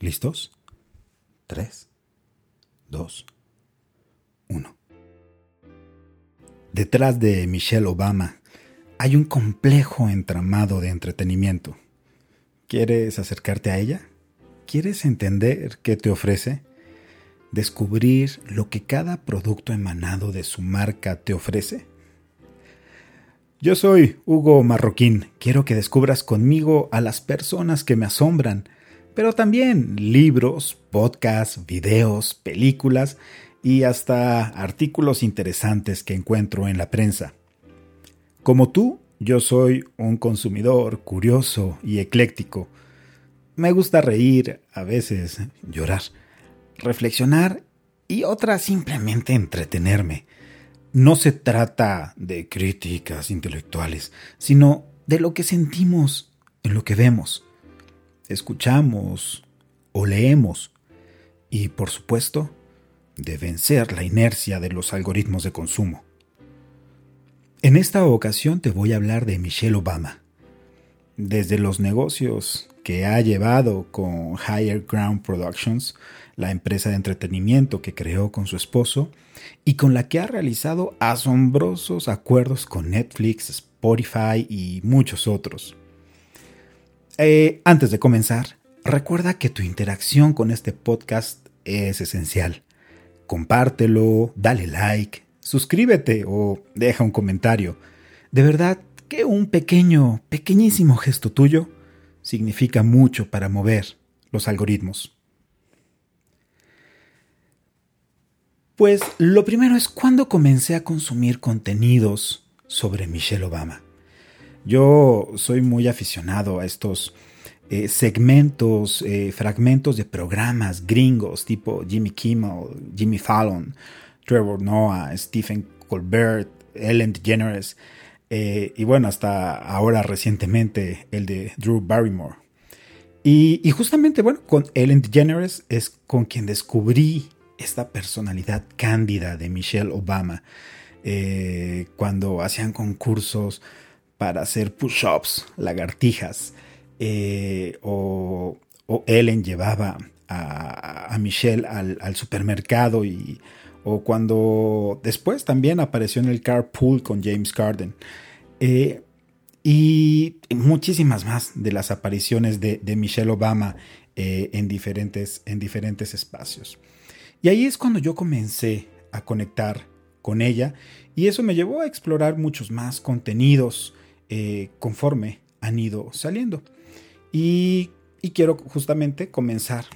¿Listos? 3, 2, 1. Detrás de Michelle Obama hay un complejo entramado de entretenimiento. ¿Quieres acercarte a ella? ¿Quieres entender qué te ofrece? ¿Descubrir lo que cada producto emanado de su marca te ofrece? Yo soy Hugo Marroquín. Quiero que descubras conmigo a las personas que me asombran, pero también libros, podcasts, videos, películas y hasta artículos interesantes que encuentro en la prensa. Como tú, yo soy un consumidor curioso y ecléctico. Me gusta reír, a veces llorar, reflexionar y otras simplemente entretenerme no se trata de críticas intelectuales, sino de lo que sentimos en lo que vemos, escuchamos o leemos y, por supuesto, de vencer la inercia de los algoritmos de consumo. En esta ocasión te voy a hablar de Michelle Obama, desde los negocios que ha llevado con Higher Ground Productions, la empresa de entretenimiento que creó con su esposo y con la que ha realizado asombrosos acuerdos con Netflix, Spotify y muchos otros. Eh, antes de comenzar, recuerda que tu interacción con este podcast es esencial. Compártelo, dale like, suscríbete o deja un comentario. De verdad que un pequeño, pequeñísimo gesto tuyo significa mucho para mover los algoritmos. Pues lo primero es cuando comencé a consumir contenidos sobre Michelle Obama. Yo soy muy aficionado a estos eh, segmentos, eh, fragmentos de programas gringos tipo Jimmy Kimmel, Jimmy Fallon, Trevor Noah, Stephen Colbert, Ellen DeGeneres eh, y bueno, hasta ahora recientemente el de Drew Barrymore. Y, y justamente, bueno, con Ellen DeGeneres es con quien descubrí esta personalidad cándida de Michelle Obama cuando hacían concursos para hacer push-ups, lagartijas, eh, o, Ellen llevaba a, Michelle al, supermercado y o cuando después también apareció en el carpool con James Carden. Eh, y muchísimas más de las apariciones de, Michelle Obama en, diferentes, en diferentes espacios. Y ahí es cuando yo comencé a conectar con ella y eso me llevó a explorar muchos más contenidos eh, conforme han ido saliendo. Y, quiero justamente comenzar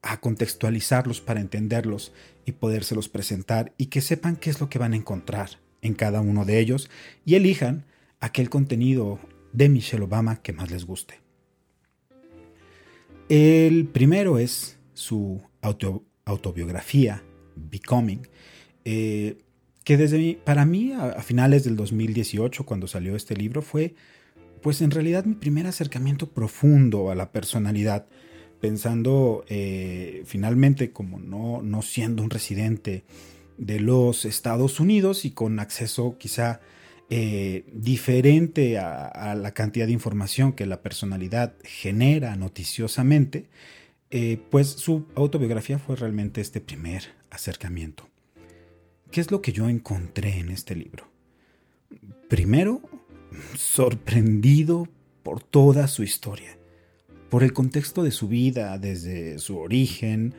a contextualizarlos para entenderlos y podérselos presentar y que sepan qué es lo que van a encontrar en cada uno de ellos y elijan aquel contenido de Michelle Obama que más les guste. El primero es su auto, autobiografía, Becoming, eh, que desde para mí a, finales del 2018, cuando salió este libro, fue pues en realidad mi primer acercamiento profundo a la personalidad, pensando eh, finalmente como no, no siendo un residente de los Estados Unidos y con acceso quizá eh, diferente a, la cantidad de información que la personalidad genera noticiosamente, eh, pues su autobiografía fue realmente este primer acercamiento. ¿Qué es lo que yo encontré en este libro? Primero, sorprendido por toda su historia, por el contexto de su vida, desde su origen,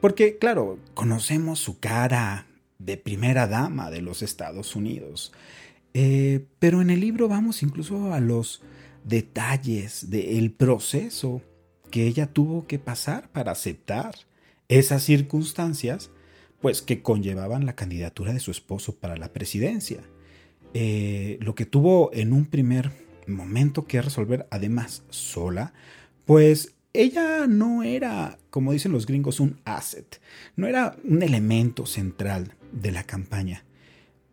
porque claro, conocemos su cara de primera dama de los Estados Unidos, eh, pero en el libro vamos incluso a los detalles del proceso que ella tuvo que pasar para aceptar esas circunstancias, pues que conllevaban la candidatura de su esposo para la presidencia. Eh, lo que tuvo en un primer momento que resolver, además sola, pues ella no era, como dicen los gringos, un asset, no era un elemento central de la campaña,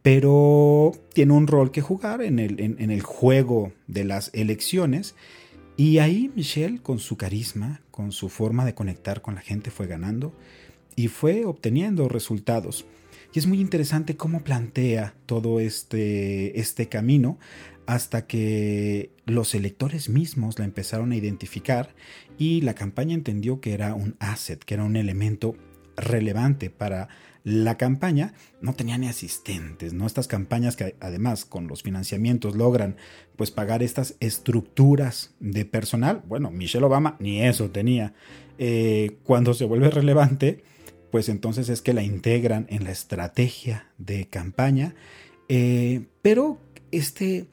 pero tiene un rol que jugar en el, en el juego de las elecciones y ahí Michelle, con su carisma, con su forma de conectar con la gente, fue ganando y fue obteniendo resultados. Y es muy interesante cómo plantea todo este, este camino hasta que los electores mismos la empezaron a identificar y la campaña entendió que era un asset, que era un elemento relevante para la campaña. No tenía ni asistentes, ¿no? Estas campañas que además con los financiamientos logran pues pagar estas estructuras de personal. Bueno, Michelle Obama ni eso tenía. Eh, cuando se vuelve relevante, pues entonces es que la integran en la estrategia de campaña. Eh, pero este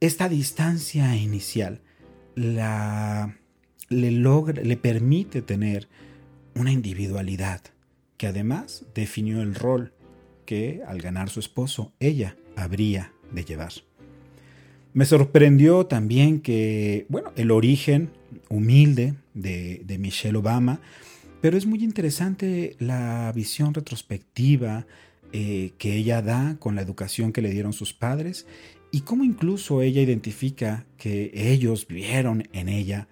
esta distancia inicial la, le, logra, le permite tener una individualidad que además definió el rol que al ganar su esposo ella habría de llevar. Me sorprendió también que, bueno, el origen humilde de, de Michelle Obama, pero es muy interesante la visión retrospectiva eh, que ella da con la educación que le dieron sus padres y cómo incluso ella identifica que ellos vieron en ella,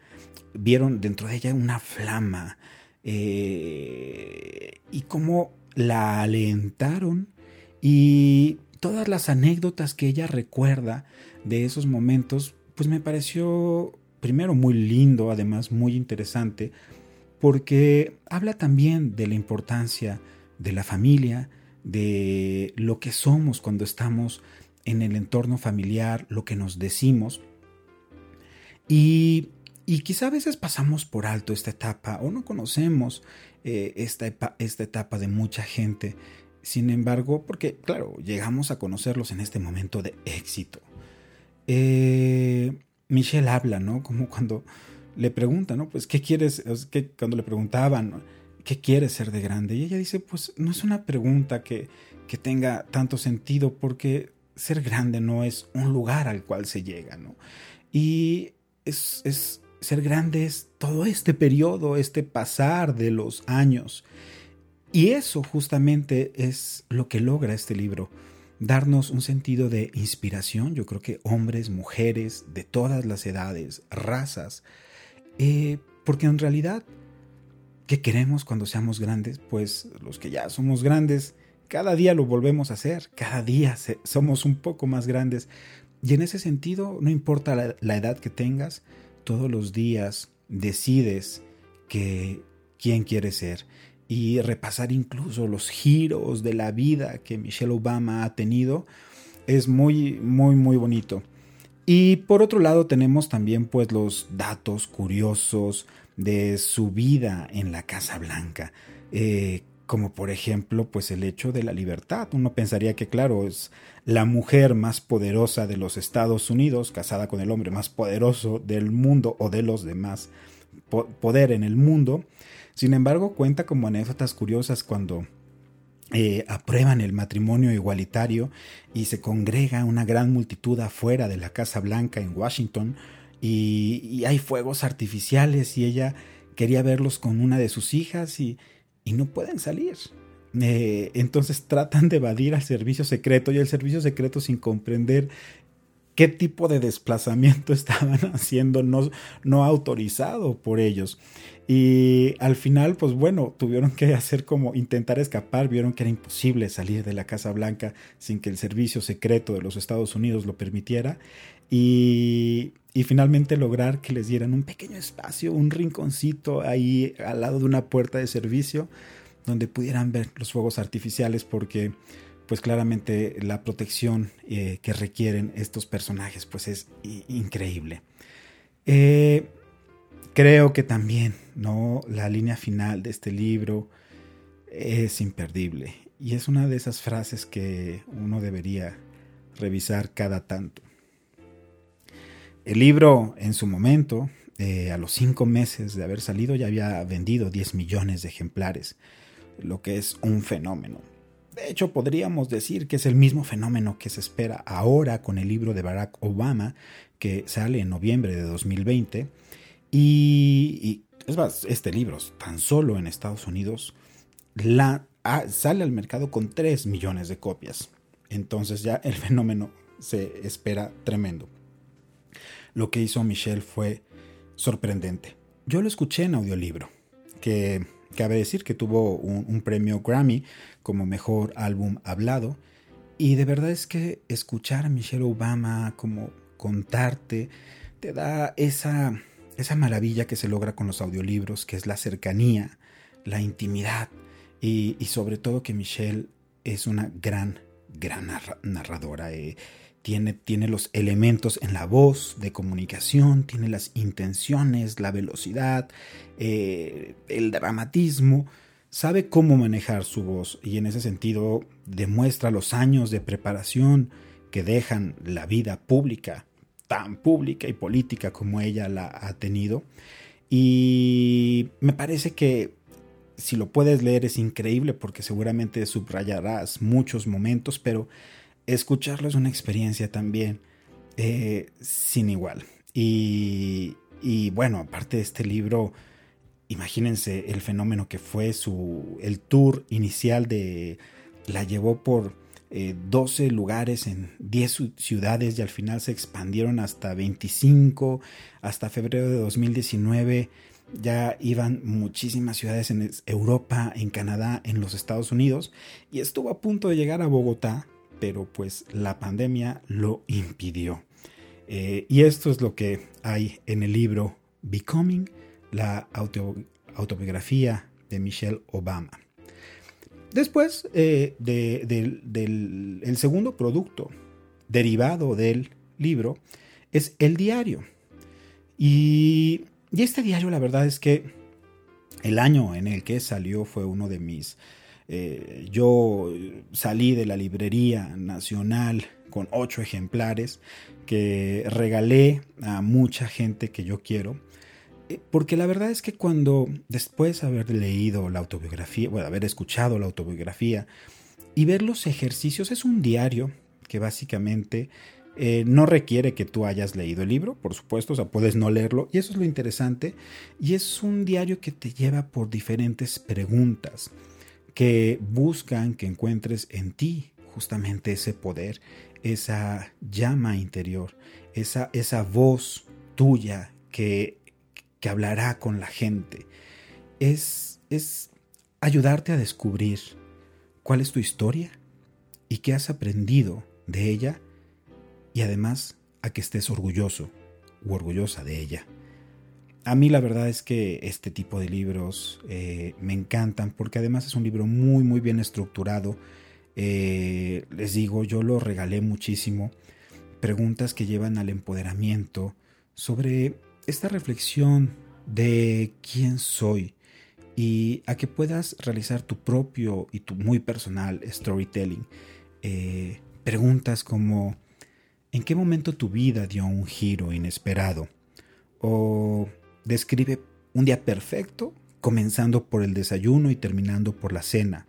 vieron dentro de ella una flama eh, y cómo la alentaron y todas las anécdotas que ella recuerda de esos momentos, pues me pareció primero muy lindo, además muy interesante, porque habla también de la importancia de la familia, de lo que somos cuando estamos en el entorno familiar, lo que nos decimos. Y, y quizá a veces pasamos por alto esta etapa o no conocemos eh, esta, esta etapa de mucha gente. Sin embargo, porque claro, llegamos a conocerlos en este momento de éxito. Eh, Michelle habla, ¿no? Como cuando le preguntan, ¿no? Pues, ¿qué quieres? Que cuando le preguntaban, ¿qué quieres ser de grande? Y ella dice, pues, no es una pregunta que, que tenga tanto sentido porque ser grande no es un lugar al cual se llega, ¿no? Y es, es ser grande es todo este periodo, este pasar de los años. Y eso justamente es lo que logra este libro, darnos un sentido de inspiración. Yo creo que hombres, mujeres, de todas las edades, razas, eh, porque en realidad, ¿qué queremos cuando seamos grandes? Pues los que ya somos grandes, cada día lo volvemos a hacer, cada día somos un poco más grandes. Y en ese sentido, no importa la, edad que tengas, todos los días decides que quién quieres ser y repasar incluso los giros de la vida que Michelle Obama ha tenido es muy muy muy bonito. Y por otro lado tenemos también pues los datos curiosos de su vida en la Casa Blanca. Eh, como por ejemplo pues el hecho de la libertad. Uno pensaría que claro, es la mujer más poderosa de los Estados Unidos, casada con el hombre más poderoso del mundo o de los demás poder en el mundo. Sin embargo, cuenta como anécdotas curiosas cuando eh, aprueban el matrimonio igualitario y se congrega una gran multitud afuera de la Casa Blanca en Washington y, y hay fuegos artificiales y ella quería verlos con una de sus hijas y, y no pueden salir. Eh, entonces tratan de evadir al servicio secreto y el servicio secreto sin comprender qué tipo de desplazamiento estaban haciendo no, no autorizado por ellos. Y al final, pues bueno, tuvieron que hacer como intentar escapar, vieron que era imposible salir de la Casa Blanca sin que el servicio secreto de los Estados Unidos lo permitiera. Y, y finalmente lograr que les dieran un pequeño espacio, un rinconcito ahí al lado de una puerta de servicio donde pudieran ver los fuegos artificiales porque pues claramente la protección eh, que requieren estos personajes pues es increíble. Eh, creo que también no la línea final de este libro es imperdible y es una de esas frases que uno debería revisar cada tanto. El libro en su momento, eh, a los cinco meses de haber salido, ya había vendido 10 millones de ejemplares, lo que es un fenómeno. De hecho, podríamos decir que es el mismo fenómeno que se espera ahora con el libro de Barack Obama, que sale en noviembre de 2020. Y, es más, este libro, tan solo en Estados Unidos, la, ah, sale al mercado con 3 millones de copias. Entonces ya el fenómeno se espera tremendo. Lo que hizo Michelle fue sorprendente. Yo lo escuché en audiolibro, que Cabe decir que tuvo un, premio Grammy como mejor álbum hablado. Y de verdad es que escuchar a Michelle Obama como contarte te da esa, esa maravilla que se logra con los audiolibros, que es la cercanía, la intimidad y, sobre todo que Michelle es una gran, gran narradora. Eh, tiene, tiene, los elementos en la voz de comunicación, tiene las intenciones, la velocidad, eh, el dramatismo sabe cómo manejar su voz y en ese sentido demuestra los años de preparación que dejan la vida pública, tan pública y política como ella la ha tenido. Y me parece que si lo puedes leer es increíble porque seguramente subrayarás muchos momentos, pero escucharlo es una experiencia también eh, sin igual. Y, y bueno, aparte de este libro, imagínense el fenómeno que fue su, el tour inicial de, la llevó por 12 eh, lugares en 10 ciudades y al final se expandieron hasta 25, hasta febrero de 2019 ya iban muchísimas ciudades en Europa, en Canadá, en los Estados Unidos y estuvo a punto de llegar a Bogotá, pero pues la pandemia lo impidió. Eh, y esto es lo que hay en el libro Becoming la autobiografía de Michelle Obama. Después eh, del el segundo producto derivado del libro es el diario. Y, este diario la verdad es que el año en el que salió fue uno de mis... Eh, yo salí de la librería nacional con ocho ejemplares que regalé a mucha gente que yo quiero. Eh, porque la verdad es que cuando después de haber leído la autobiografía, bueno, haber escuchado la autobiografía y ver los ejercicios, es un diario que básicamente eh, no requiere que tú hayas leído el libro, por supuesto, o sea, puedes no leerlo, y eso es lo interesante, y es un diario que te lleva por diferentes preguntas que buscan que encuentres en ti justamente ese poder, esa llama interior, esa, esa voz tuya que que hablará con la gente. Es, es ayudarte a descubrir cuál es tu historia y qué has aprendido de ella y además a que estés orgulloso u orgullosa de ella. A mí la verdad es que este tipo de libros eh, me encantan porque además es un libro muy muy bien estructurado. Eh, les digo, yo lo regalé muchísimo. Preguntas que llevan al empoderamiento sobre esta reflexión de quién soy y a que puedas realizar tu propio y tu muy personal storytelling. Eh, preguntas como ¿en qué momento tu vida dio un giro inesperado? ¿O describe un día perfecto comenzando por el desayuno y terminando por la cena?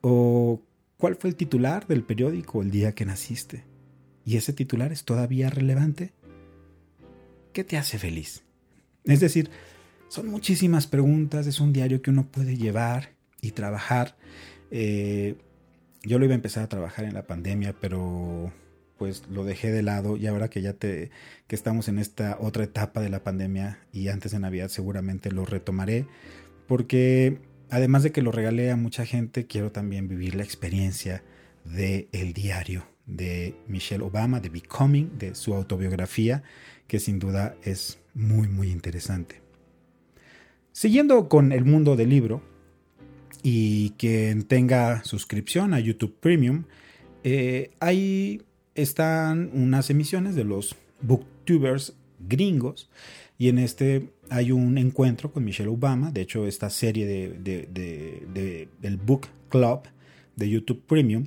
¿O cuál fue el titular del periódico el día que naciste? ¿Y ese titular es todavía relevante? ¿Qué te hace feliz? Es decir, son muchísimas preguntas, es un diario que uno puede llevar y trabajar. Eh, yo lo iba a empezar a trabajar en la pandemia, pero pues lo dejé de lado y ahora que ya te que estamos en esta otra etapa de la pandemia y antes de Navidad seguramente lo retomaré porque además de que lo regalé a mucha gente, quiero también vivir la experiencia de el diario de Michelle Obama, de Becoming, de su autobiografía, que sin duda es muy, muy interesante. Siguiendo con el mundo del libro, y quien tenga suscripción a YouTube Premium, eh, ahí están unas emisiones de los booktubers gringos y en este hay un encuentro con Michelle Obama. De hecho, esta serie de, del Book Club de YouTube Premium,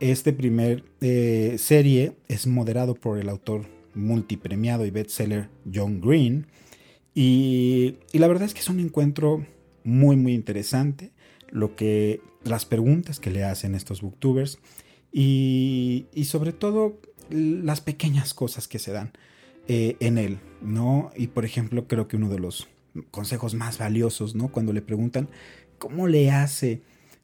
este primer eh, serie es moderado por el autor multipremiado y bestseller John Green. Y, la verdad es que es un encuentro muy, muy interesante. Lo que, las preguntas que le hacen estos booktubers y, y sobre todo las pequeñas cosas que se dan eh, en él, ¿no? Y por ejemplo, creo que uno de los consejos más valiosos, ¿no? Cuando le preguntan cómo le hace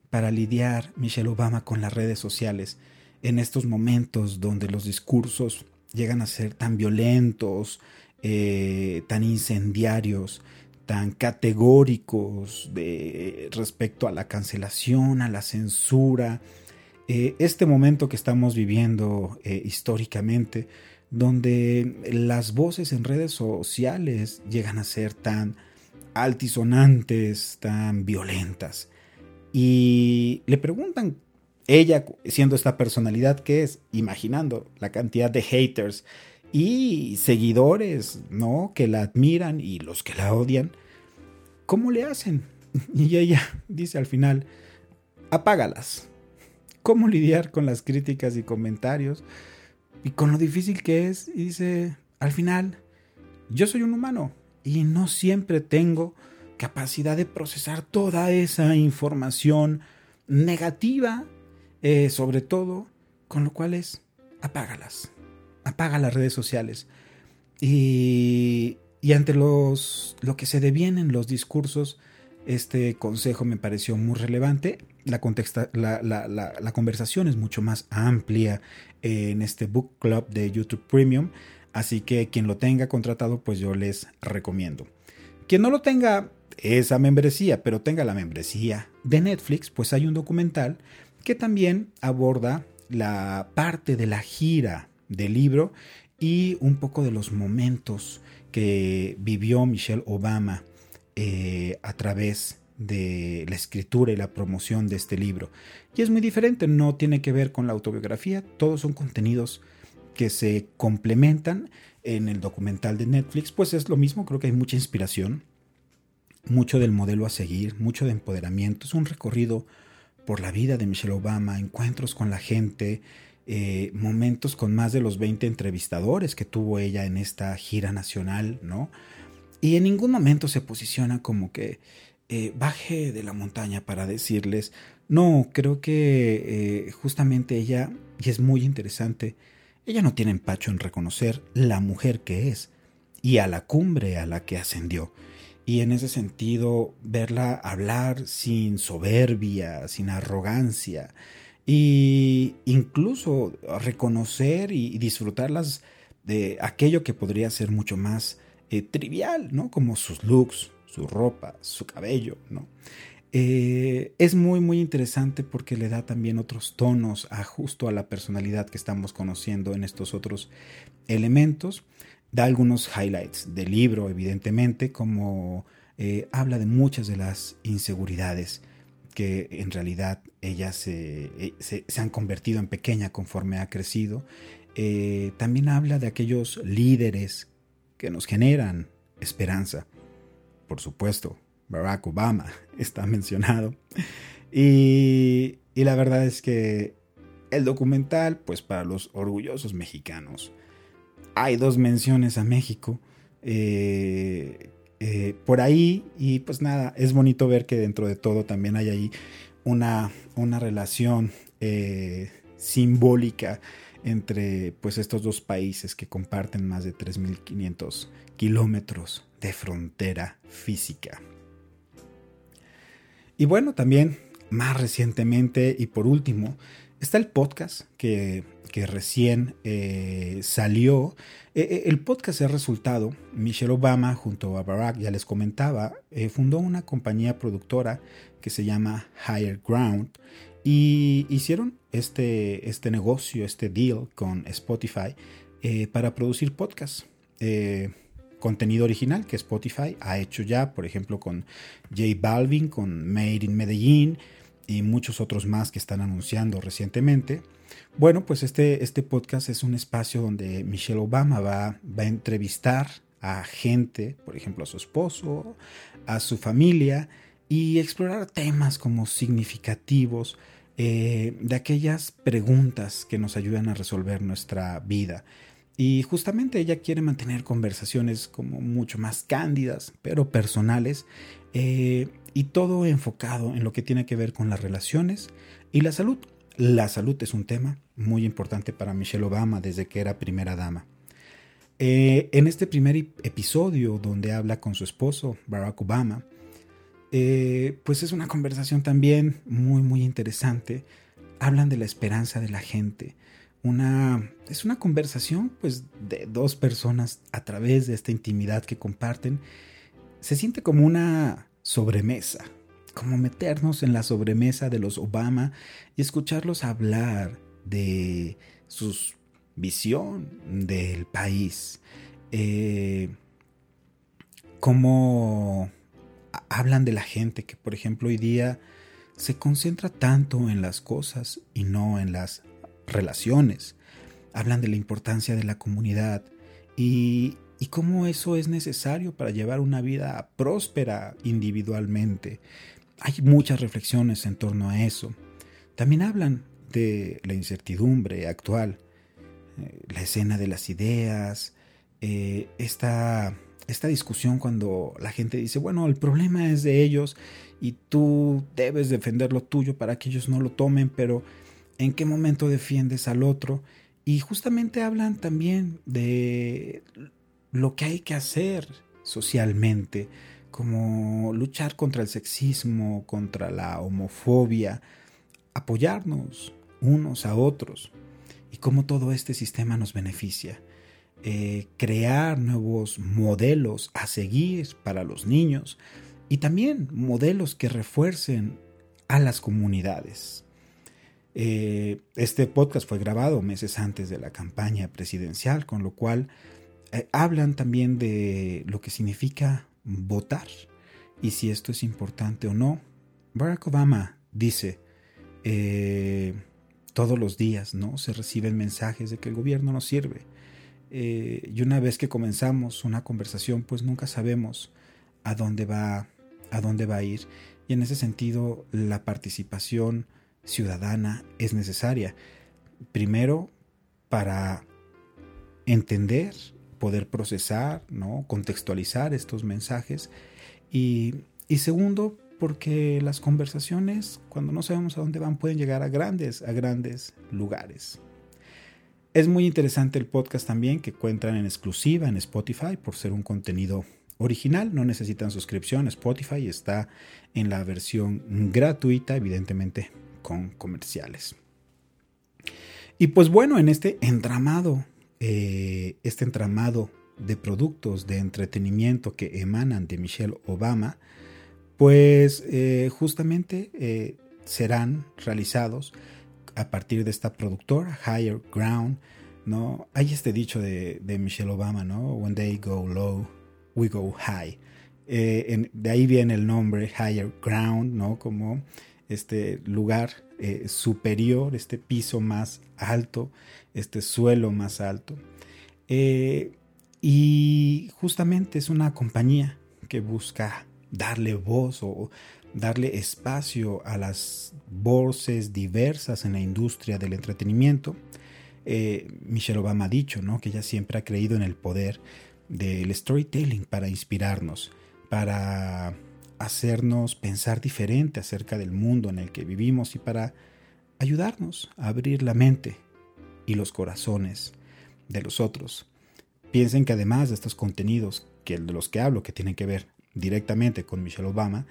para lidiar Michelle Obama con las redes sociales en estos momentos donde los discursos llegan a ser tan violentos, eh, tan incendiarios, tan categóricos de, respecto a la cancelación, a la censura. Eh, este momento que estamos viviendo eh, históricamente, donde las voces en redes sociales llegan a ser tan altisonantes, tan violentas. Y le preguntan, ella siendo esta personalidad que es, imaginando la cantidad de haters y seguidores, ¿no? Que la admiran y los que la odian, ¿cómo le hacen? Y ella dice al final, apágalas. ¿Cómo lidiar con las críticas y comentarios? Y con lo difícil que es, y dice, al final, yo soy un humano y no siempre tengo capacidad de procesar toda esa información negativa, eh, sobre todo, con lo cual es, apágalas, apaga las redes sociales. Y, ante los, lo que se devienen los discursos, este consejo me pareció muy relevante. La, la, la, conversación es mucho más amplia en este book club de YouTube Premium, así que quien lo tenga contratado, pues yo les recomiendo. Quien no lo tenga esa membresía, pero tenga la membresía de Netflix, pues hay un documental que también aborda la parte de la gira del libro y un poco de los momentos que vivió Michelle Obama eh, a través de la escritura y la promoción de este libro. Y es muy diferente, no tiene que ver con la autobiografía, todos son contenidos que se complementan en el documental de Netflix, pues es lo mismo, creo que hay mucha inspiración, mucho del modelo a seguir, mucho de empoderamiento, es un recorrido por la vida de Michelle Obama, encuentros con la gente, eh, momentos con más de los 20 entrevistadores que tuvo ella en esta gira nacional, ¿no? Y en ningún momento se posiciona como que eh, baje de la montaña para decirles, no, creo que eh, justamente ella, y es muy interesante, ella no tiene empacho en reconocer la mujer que es y a la cumbre a la que ascendió. Y en ese sentido, verla hablar sin soberbia, sin arrogancia, e incluso reconocer y disfrutarlas de aquello que podría ser mucho más eh, trivial, ¿no? Como sus looks, su ropa, su cabello, ¿no? Eh, es muy muy interesante porque le da también otros tonos a justo a la personalidad que estamos conociendo en estos otros elementos. Da algunos highlights del libro, evidentemente, como eh, habla de muchas de las inseguridades que en realidad ellas se, se, han convertido en pequeña conforme ha crecido. también habla de aquellos líderes que nos generan esperanza. Por supuesto, Barack Obama está mencionado. Y, la verdad es que el documental, pues para los orgullosos mexicanos, hay dos menciones a México. Eh, eh, por ahí, y pues nada, es bonito ver que dentro de todo también hay ahí una, una relación eh, simbólica entre pues estos dos países que comparten más de 3.500 kilómetros de frontera física. Y bueno, también más recientemente y por último, está el podcast que, recién eh, salió. Eh, eh, el podcast es resultado, Michelle Obama junto a Barack, ya les comentaba, fundó una compañía productora que se llama Higher Ground y hicieron este, este negocio, este deal con Spotify para producir podcasts. Contenido original que Spotify ha hecho ya, por ejemplo, con J Balvin, con Made in Medellín y muchos otros más que están anunciando recientemente. Bueno, pues este, este podcast es un espacio donde Michelle Obama va, va a entrevistar a gente, por ejemplo, a su esposo, a su familia, y explorar temas como significativos eh, de aquellas preguntas que nos ayudan a resolver nuestra vida. Y justamente ella quiere mantener conversaciones como mucho más cándidas, pero personales, eh, y todo enfocado en lo que tiene que ver con las relaciones y la salud. La salud es un tema muy importante para Michelle Obama desde que era primera dama. Eh, en este primer episodio donde habla con su esposo, Barack Obama, eh, pues es una conversación también muy, muy interesante. Hablan de la esperanza de la gente. Una, es una conversación pues de dos personas a través de esta intimidad que comparten. Se siente como una sobremesa, como meternos en la sobremesa de los Obama y escucharlos hablar de su visión del país. Eh, cómo hablan de la gente que, por ejemplo, hoy día se concentra tanto en las cosas y no en las relaciones. Hablan de la importancia de la comunidad y, cómo eso es necesario para llevar una vida próspera individualmente. Hay muchas reflexiones en torno a eso. También hablan de la incertidumbre actual, eh, la escena de las ideas, eh, esta, esta discusión cuando la gente dice, bueno, el problema es de ellos y tú debes defender lo tuyo para que ellos no lo tomen, pero ¿en qué momento defiendes al otro? Y justamente hablan también de lo que hay que hacer socialmente, como luchar contra el sexismo, contra la homofobia, apoyarnos unos a otros y cómo todo este sistema nos beneficia. Eh, crear nuevos modelos a seguir para los niños y también modelos que refuercen a las comunidades. Eh, este podcast fue grabado meses antes de la campaña presidencial, con lo cual eh, hablan también de lo que significa votar y si esto es importante o no. Barack Obama dice, eh, todos los días ¿no? se reciben mensajes de que el gobierno no sirve. Y una vez que comenzamos una conversación, pues nunca sabemos a dónde va, a dónde va a ir. Y en ese sentido, la participación ciudadana es necesaria. Primero, para entender poder procesar, ¿no? contextualizar estos mensajes. Y, y segundo, porque las conversaciones, cuando no sabemos a dónde van, pueden llegar a grandes, a grandes lugares. Es muy interesante el podcast también que encuentran en exclusiva en Spotify por ser un contenido original. No necesitan suscripción. Spotify está en la versión gratuita, evidentemente con comerciales. Y pues bueno, en este entramado eh, este entramado de productos de entretenimiento que emanan de Michelle Obama, pues eh, justamente eh, serán realizados a partir de esta productora, Higher Ground, ¿no? Hay este dicho de, Michelle Obama, ¿no? When they go low, we go high. de ahí viene el nombre Higher Ground, ¿no? Como este lugar superior, este piso más alto este suelo más alto. Eh, y justamente es una compañía que busca darle voz o darle espacio a las voces diversas en la industria del entretenimiento. Eh, Michelle Obama ha dicho ¿no? que ella siempre ha creído en el poder del storytelling para inspirarnos, para hacernos pensar diferente acerca del mundo en el que vivimos y para ayudarnos a abrir la mente y los corazones de los otros. Piensen que además de estos contenidos que de los que hablo, que tienen que ver directamente con Michelle Obama,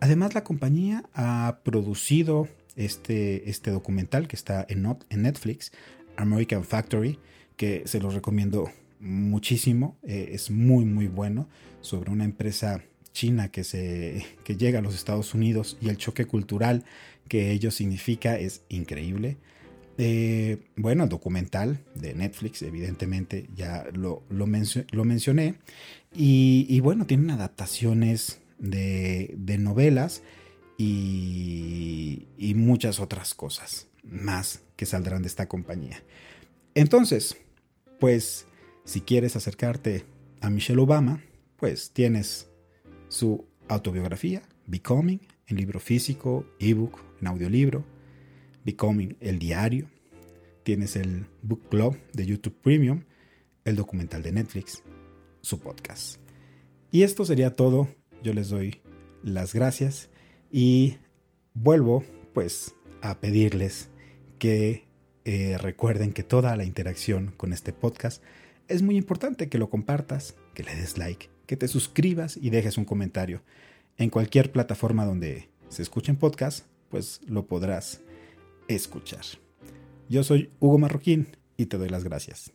además la compañía ha producido este, este documental que está en, en Netflix, American Factory, que se los recomiendo muchísimo, eh, es muy muy bueno, sobre una empresa china que, se, que llega a los Estados Unidos y el choque cultural que ello significa es increíble. Eh, bueno, el documental de Netflix, evidentemente, ya lo, lo, mencioné. Y, bueno, tienen adaptaciones de, novelas y, y, muchas otras cosas más que saldrán de esta compañía. Entonces, pues, si quieres acercarte a Michelle Obama, pues tienes su autobiografía, Becoming, en libro físico, ebook, en audiolibro Becoming, el diario. Tienes el Book Club de YouTube Premium, el documental de Netflix, su podcast. Y esto sería todo. Yo les doy las gracias y vuelvo pues a pedirles que eh, recuerden que toda la interacción con este podcast es muy importante que lo compartas, que le des like, que te suscribas y dejes un comentario. En cualquier plataforma donde se escuchen podcasts, pues lo podrás escuchar. Yo soy Hugo Marroquín y te doy las gracias.